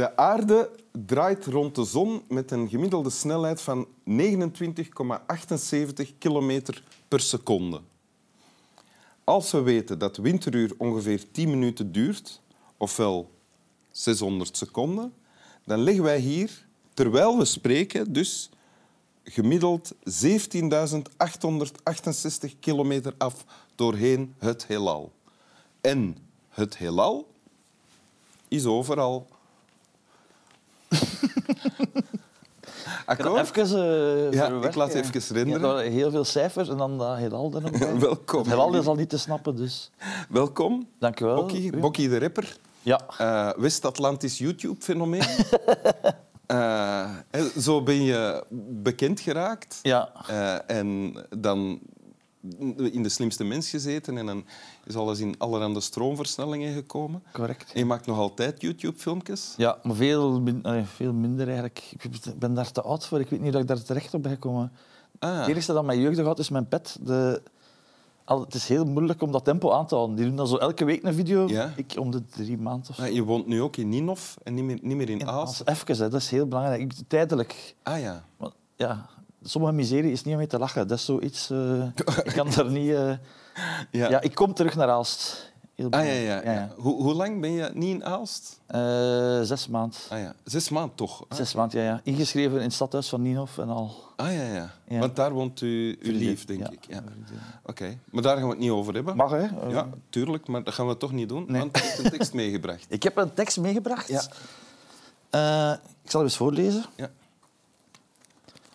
De aarde draait rond de zon met een gemiddelde snelheid van 29,78 kilometer per seconde. Als we weten dat winteruur ongeveer 10 minuten duurt, ofwel 600 seconden, dan leggen wij hier, terwijl we spreken, dus gemiddeld 17.868 kilometer af doorheen het heelal. En het heelal is overal. Akkoord? Even, uh, Ja, ik laat even renderen. heel veel cijfers en dan dat heelal er nog bij. Welkom. Het heelal is al niet te snappen, dus... Welkom. Dank u wel. Bokkie, Bokkie de rapper. Ja. Eh, West-Atlantisch YouTube-fenomeen. Eh, en zo ben je bekend geraakt. Ja. Eh, en dan in de slimste mens gezeten en dan is alles in allerhande stroomversnellingen gekomen. Correct. En je maakt nog altijd YouTube-filmpjes. Ja, maar veel, min- veel minder eigenlijk. Ik ben daar te oud voor. Ik weet niet of ik daar terecht op ben gekomen. Ah, Het enige dat mijn jeugd had is mijn pet. De... Al, het is heel moeilijk om dat tempo aan te houden. Die doen dan zo elke week een video. Ja. Ik om de drie maanden of zo. Ah, je woont nu ook in Ninov en niet meer, niet meer in In Aals. Even, hè, dat is heel belangrijk. Tijdelijk. Ah ja. Ja, sommige miserie is niet om mee te lachen. Dat is zoiets... eh, ik kan er niet... eh, ja. ja. ik kom terug naar Aalst. Heel Ah ja, ja. ja. Hoe, hoe lang ben je niet in Aalst? Eh, zes maanden. Ah ja, zes maanden toch? Ah, Zes maanden, ja, ja. Ingeschreven in het stadhuis van Ninov en al. ah ja, ja, Ja. Want daar woont u, uw Vriendin, lief, denk ik. Ja. Oké, maar daar gaan we het niet over hebben. Mag, hè? Ja, tuurlijk, maar dat gaan we toch niet doen. Nee. Want je hebt een tekst meegebracht. Ik heb een tekst meegebracht. Ja. Ik zal hem eens voorlezen. Ja.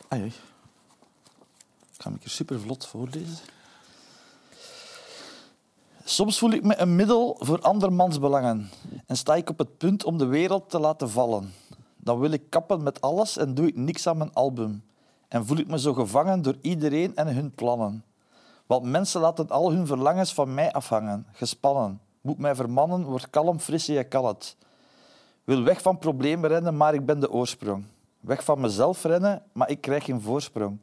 Ai, ai. Ik ga hem hier super vlot voorlezen. Soms voel ik me een middel voor andermans belangen en sta ik op het punt om de wereld te laten vallen. Dan wil ik kappen met alles en doe ik niks aan mijn album. En voel ik me zo gevangen door iedereen en hun plannen. Want mensen laten al hun verlangens van mij afhangen, gespannen. Moet mij vermannen, word kalm, fris en je kan het. Wil weg van problemen rennen, maar ik ben de oorsprong. Weg van mezelf rennen, maar ik krijg geen voorsprong.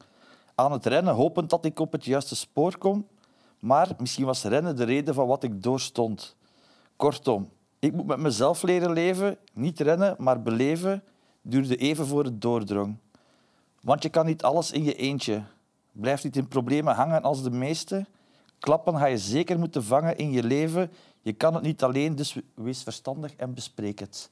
Aan het rennen, hopend dat ik op het juiste spoor kom. Maar misschien was rennen de reden van wat ik doorstond. Kortom, ik moet met mezelf leren leven. Niet rennen, maar beleven. Duurde even voor het doordrong. Want je kan niet alles in je eentje. Blijf niet in problemen hangen als de meeste. Klappen ga je zeker moeten vangen in je leven. Je kan het niet alleen, dus wees verstandig en bespreek het.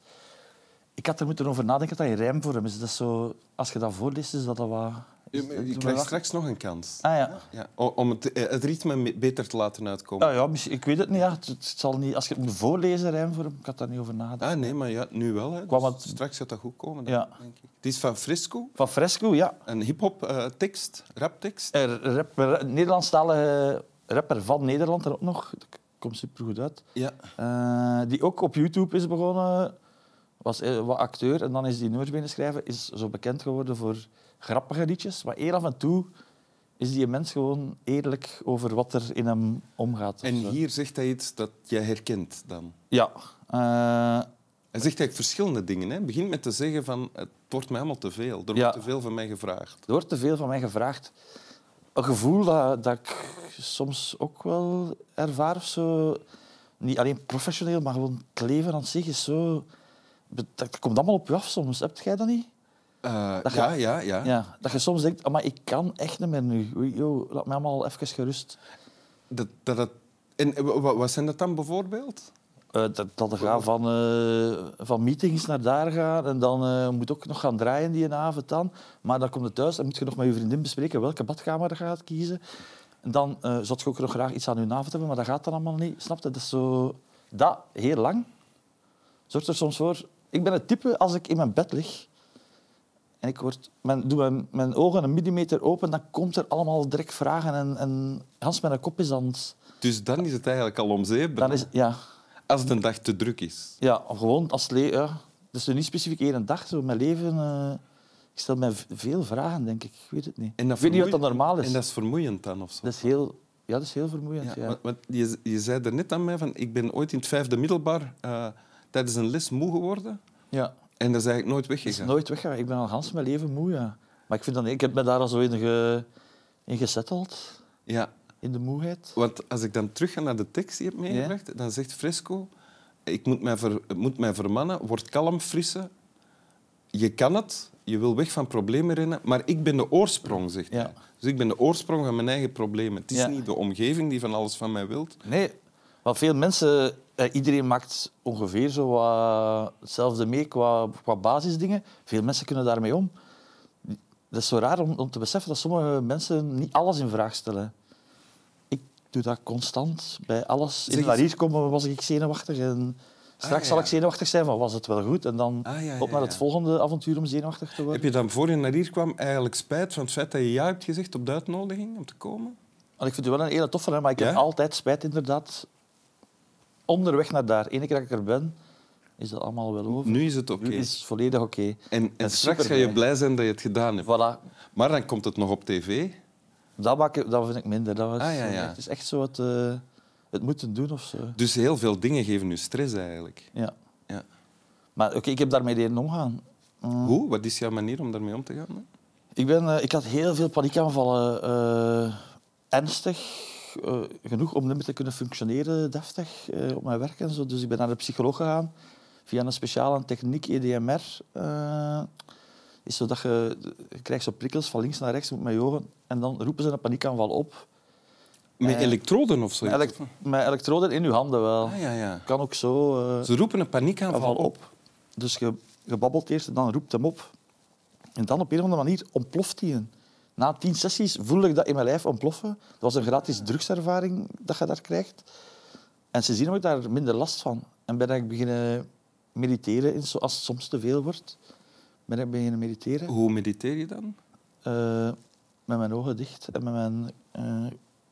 Ik had er moeten over nadenken dat je hem is. Dat zo, als je dat voorleest, is dat al wat... Je, me krijgt straks nog een kans. Ah ja. Ja, om het, eh, het ritme me- beter te laten uitkomen. Ah, ja, ik weet het niet. Ja. Het, het zal niet. Als je het moet voorlezen, rijm voor hem, ik had daar niet over nadenken. Ah nee, maar ja, nu wel. Hè. Dus het- Straks gaat dat goed komen, Ja. denk ik. Het is van Frisco, Van Fresco, ja. een hip-hop eh, tekst, raptekst. Er, rapper, Nederlandstalige rapper van Nederland er ook nog. Dat komt supergoed uit. Ja. Eh, die ook op YouTube is begonnen. Was eh, wat acteur en dan is die nummers beginnen schrijven. Is zo bekend geworden voor grappige liedjes. Maar eer af en toe is die mens gewoon eerlijk over wat er in hem omgaat. En hier zegt hij iets dat jij herkent dan. Ja. Eh, Hij zegt eigenlijk verschillende dingen. Hè. Hij begint met te zeggen van het wordt mij allemaal te veel. Er Ja. wordt te veel van mij gevraagd. Er wordt te veel van mij gevraagd. Een gevoel dat, dat ik soms ook wel ervaar. Of zo. Niet alleen professioneel, maar gewoon het leven aan zich is zo... Dat komt allemaal op je af soms. Heb jij dat niet? Eh, Dat ja, gaat- ja, ja, Ja, dat je soms denkt, maar ik kan echt niet meer nu. Oei, Yo, laat mij allemaal even gerust. Dat, dat, het- en eh, wa- wat zijn dat dan bijvoorbeeld? Eh, dat, dat gaat van, van meetings naar daar gaan en dan eh, moet ook nog gaan draaien die avond dan. Maar dan kom je thuis en moet je nog met je vriendin bespreken welke badkamer je gaat kiezen. En dan eh zou je ook nog graag iets aan je avond hebben, maar dat gaat dan allemaal niet. Snap je? Dat is zo... Dat, heel lang, zorgt er soms voor... Ik ben het type, als ik in mijn bed lig en ik word, mijn, doe mijn, mijn ogen een millimeter open, dan komt er allemaal direct vragen en, en Hans mijn kop is dan... Dus dan is het eigenlijk al om zeep. Dan is, ja, Als de dag te druk is. Ja, gewoon als le ja. Dus niet specifiek één dag. Zo, mijn leven... eh, ik stel mij veel vragen, denk ik. Ik weet het niet. En dat ik weet niet wat dat normaal is. En dat is vermoeiend dan, of zo? Dat is heel... Ja, dat is heel vermoeiend. Ja, Ja, want- je, je zei er net aan mij van, ik ben ooit in het vijfde middelbaar eh, tijdens een les moe geworden. ja. En dat is eigenlijk nooit Dat is weggegaan. nooit weggegaan. Ik ben al gans mijn leven moe, ja. Maar ik, vind dan, ik heb me daar al zo in, ge, in gesetteld. Ja, In de moeheid. want als ik dan terug ga naar de tekst die je hebt meegebracht, dan zegt Fresco, ik moet mij, ver, moet mij vermannen, word kalm, frisse je kan het, je wil weg van problemen rennen, maar ik ben de oorsprong, zegt Ja. hij. Dus ik ben de oorsprong van mijn eigen problemen. Het is Ja. niet de omgeving die van alles van mij wilt. Nee, want veel mensen, eh, iedereen maakt ongeveer zo wat hetzelfde mee qua, qua basisdingen. Veel mensen kunnen daarmee om. Dat is zo raar om, om te beseffen dat sommige mensen niet alles in vraag stellen. Ik doe dat constant. Bij alles. In hier komen was ik zenuwachtig. En straks Ah, zal ja. ik zenuwachtig zijn van was het wel goed. En dan Ah, ja, op naar het volgende avontuur om zenuwachtig te Heb worden. je dan voor je naar hier kwam eigenlijk spijt van het feit dat je ja hebt gezegd op de uitnodiging om te komen? Ik vind het wel een hele toffe, maar ik heb altijd spijt inderdaad. Onderweg naar daar. Eén keer dat ik er ben, is dat allemaal wel over. Nu is het oké. Nu is het volledig oké. En, en En straks ga je blij zijn dat je het gedaan hebt. Voilà. Maar dan komt het nog op tv. Dat, maak ik, dat vind ik minder. Dat was, Ah, ja, ja. Het is echt zo het, eh, het moeten doen of zo. Dus heel veel dingen geven nu stress eigenlijk. Ja. Ja. Maar oké, ik heb daarmee leren omgaan. Mm. Hoe? Wat is jouw manier om daarmee om te gaan? Ik, ben, eh, ik had heel veel paniekaanvallen. eh ernstig. Eh, genoeg om niet meer te kunnen functioneren deftig eh, op mijn werk en zo. Dus ik ben naar de psycholoog gegaan. Via een speciale techniek, EDMR. eh, is zo dat je, je krijgt zo prikkels van links naar rechts met je ogen. En dan roepen ze een paniekaanval op. Met elektroden of zo? Met, met elektroden in je handen wel. Ah, ja, ja. Kan ook zo. Ze roepen een paniekaanval aanval op. op. Dus je, je babbelt eerst en dan roept hem op. En dan op een of andere manier ontploft hij. Na tien sessies voelde ik dat in mijn lijf ontploffen. Dat was een gratis drugservaring dat je daar krijgt. En sindsdien heb ik daar minder last van. En ben ik beginnen mediteren als het soms te veel wordt. Ben ik beginnen mediteren. Hoe mediteer je dan? eh, met mijn ogen dicht en met mijn eh,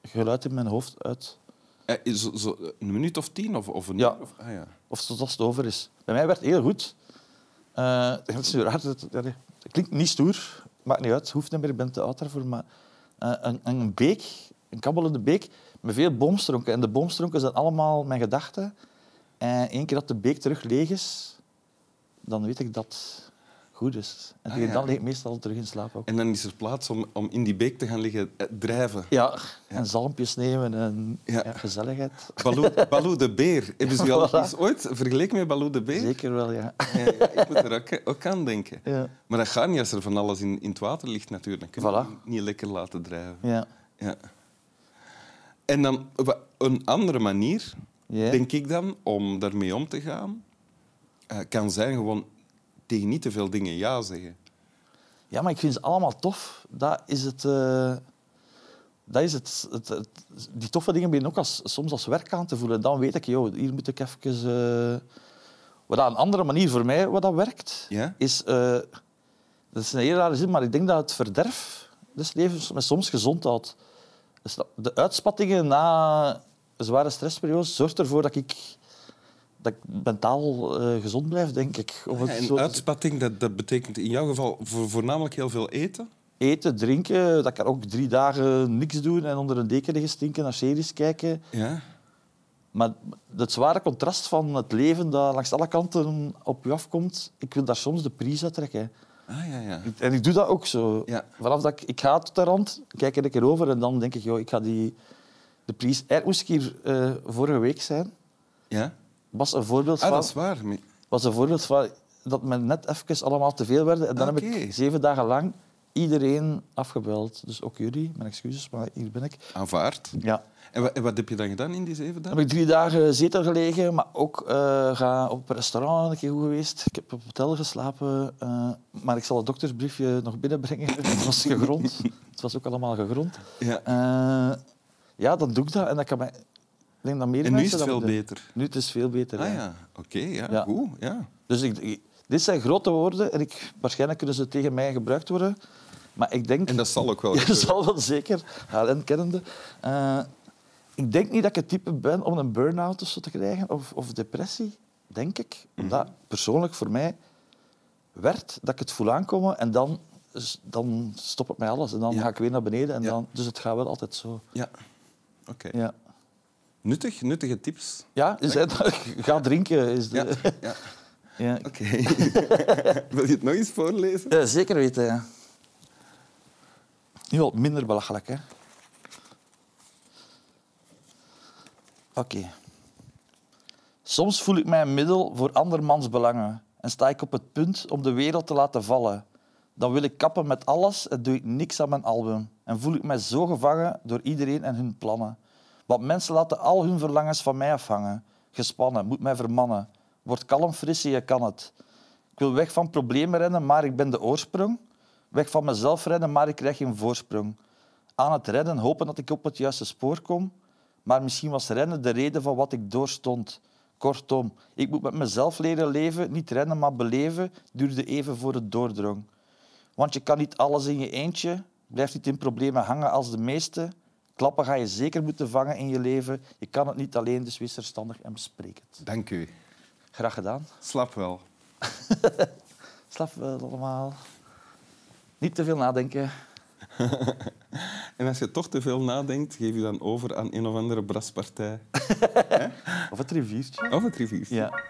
geluid in mijn hoofd uit. Eh, zo, zo, een minuut of tien? Of, of een Ja. uur? Of, ah, ja. Of het over is. Bij mij werd het heel goed. Het is raar. Het klinkt niet stoer. Maakt niet uit. Hoeft niet meer. Ik ben te oud daarvoor. Maar eh, een, een beek, een kabbelende beek, met veel boomstronken. En de boomstronken zijn allemaal mijn gedachten. En één keer dat de beek terug leeg is, dan weet ik dat het goed is. En Ah, ja. dan ik meestal terug in slaap ook. En dan is er plaats om, om in die beek te gaan liggen eh, drijven. Ja, en zalmpjes nemen en Ja. gezelligheid. Baloo, Baloo de beer. Hebben ze al Voilà. eens ooit vergeleken met Baloo de beer? Zeker wel, ja. Ja, ja, ik moet er ook, ook aan denken. ja. Maar dat gaat niet als er van alles in, in het water ligt natuurlijk. Dan kun je Voilà. niet lekker laten drijven. ja. Ja. En dan een andere manier, denk ik dan, om daarmee om te gaan, eh, kan zijn gewoon tegen niet te veel dingen ja zeggen. Ja, maar ik vind ze allemaal tof. Dat is het... eh, dat is het, het, het- die toffe dingen beginnen ook als, soms als werk aan te voelen. Dan weet ik, joh, hier moet ik even... eh, wat een andere manier voor mij wat dat werkt, Ja? is... eh, dat is een hele rare zin, maar ik denk dat het verderf des levens me soms gezond houdt. Dus de uitspattingen na een zware stressperiode zorgt ervoor dat ik, dat ik mentaal eh, gezond blijf, denk ik. Om het En zo uitspatting, dat, dat betekent in jouw geval voor, voornamelijk heel veel eten. eten, drinken. Dat kan ook drie dagen niks doen en onder een deken liggen stinken, naar series kijken. Ja? Maar het zware contrast van het leven dat langs alle kanten op je afkomt, ik wil daar soms de prijs uit trekken. Ah, ja, ja. En ik doe dat ook zo. Ja. Vanaf dat ik, ik ga tot de rand, kijk er een keer over en dan denk ik, joh, ik ga die, de prijs... Er moest ik hier eh, vorige week zijn. ja? Was een voorbeeld Ah, van... dat is waar. Was een voorbeeld van dat men net even allemaal te veel werden. En dan heb Oké. ik zeven dagen lang iedereen afgebeld. Dus ook jullie, mijn excuses, maar hier ben ik. Aanvaard. Ja. En, wa- en wat heb je dan gedaan in die zeven dagen? heb ik drie dagen zetel gelegen, maar ook eh ga op een restaurant een keer goed geweest. Ik heb op hotel geslapen, eh, maar ik zal het doktersbriefje nog binnenbrengen. Het was gegrond. Het was ook allemaal gegrond. Ja. Eh, ja, dan doe ik dat. En dat kan mij... Denk dat meer En nu is het veel beter. Nu het is veel beter. Ah ja. ja, oké. ja, Ja. goed. Ja. Dus ik, ik- dit zijn grote woorden en ik, waarschijnlijk kunnen ze tegen mij gebruikt worden. Maar ik denk... En dat zal ook wel dat zal wel zeker, HLN kennende. Eh, ik denk niet dat ik het type ben om een burn-out of zo te krijgen, of, of depressie, denk ik. Omdat persoonlijk voor mij werd dat ik het voel aankomen en dan, dan stop het mij alles. En dan Ja. ga ik weer naar beneden. En Ja. dan, dus het gaat wel altijd zo. Ja. Oké. Ja, Nuttig, nuttige tips. ja is het, ga drinken. Is de, Ja. ja. ja. Oké. Wil je het nog eens voorlezen? Ja, zeker weten, ja. Nu wat minder belachelijk, hè. Oké. Soms voel ik mij een middel voor andermans belangen en sta ik op het punt om de wereld te laten vallen. Dan wil ik kappen met alles en doe ik niks aan mijn album. En voel ik mij zo gevangen door iedereen en hun plannen. Want mensen laten al hun verlangens van mij afhangen. Gespannen, moet mij vermannen. Word kalm, frisse, je kan het. Ik wil weg van problemen rennen, maar ik ben de oorsprong. Weg van mezelf rennen, maar ik krijg geen voorsprong. Aan het rennen, hopen dat ik op het juiste spoor kom. Maar misschien was rennen de reden van wat ik doorstond. Kortom, ik moet met mezelf leren leven, niet rennen, maar beleven, duurde even voor het doordrong. Want je kan niet alles in je eentje, blijf niet in problemen hangen als de meeste. Klappen ga je zeker moeten vangen in je leven. Je kan het niet alleen, dus wees verstandig en bespreek het. Dank u. Graag gedaan. Slap wel. Slap wel allemaal. Niet te veel nadenken. En als je toch te veel nadenkt, geef je dan over aan een of andere braspartij. Of het riviertje. Of het riviertje. Ja.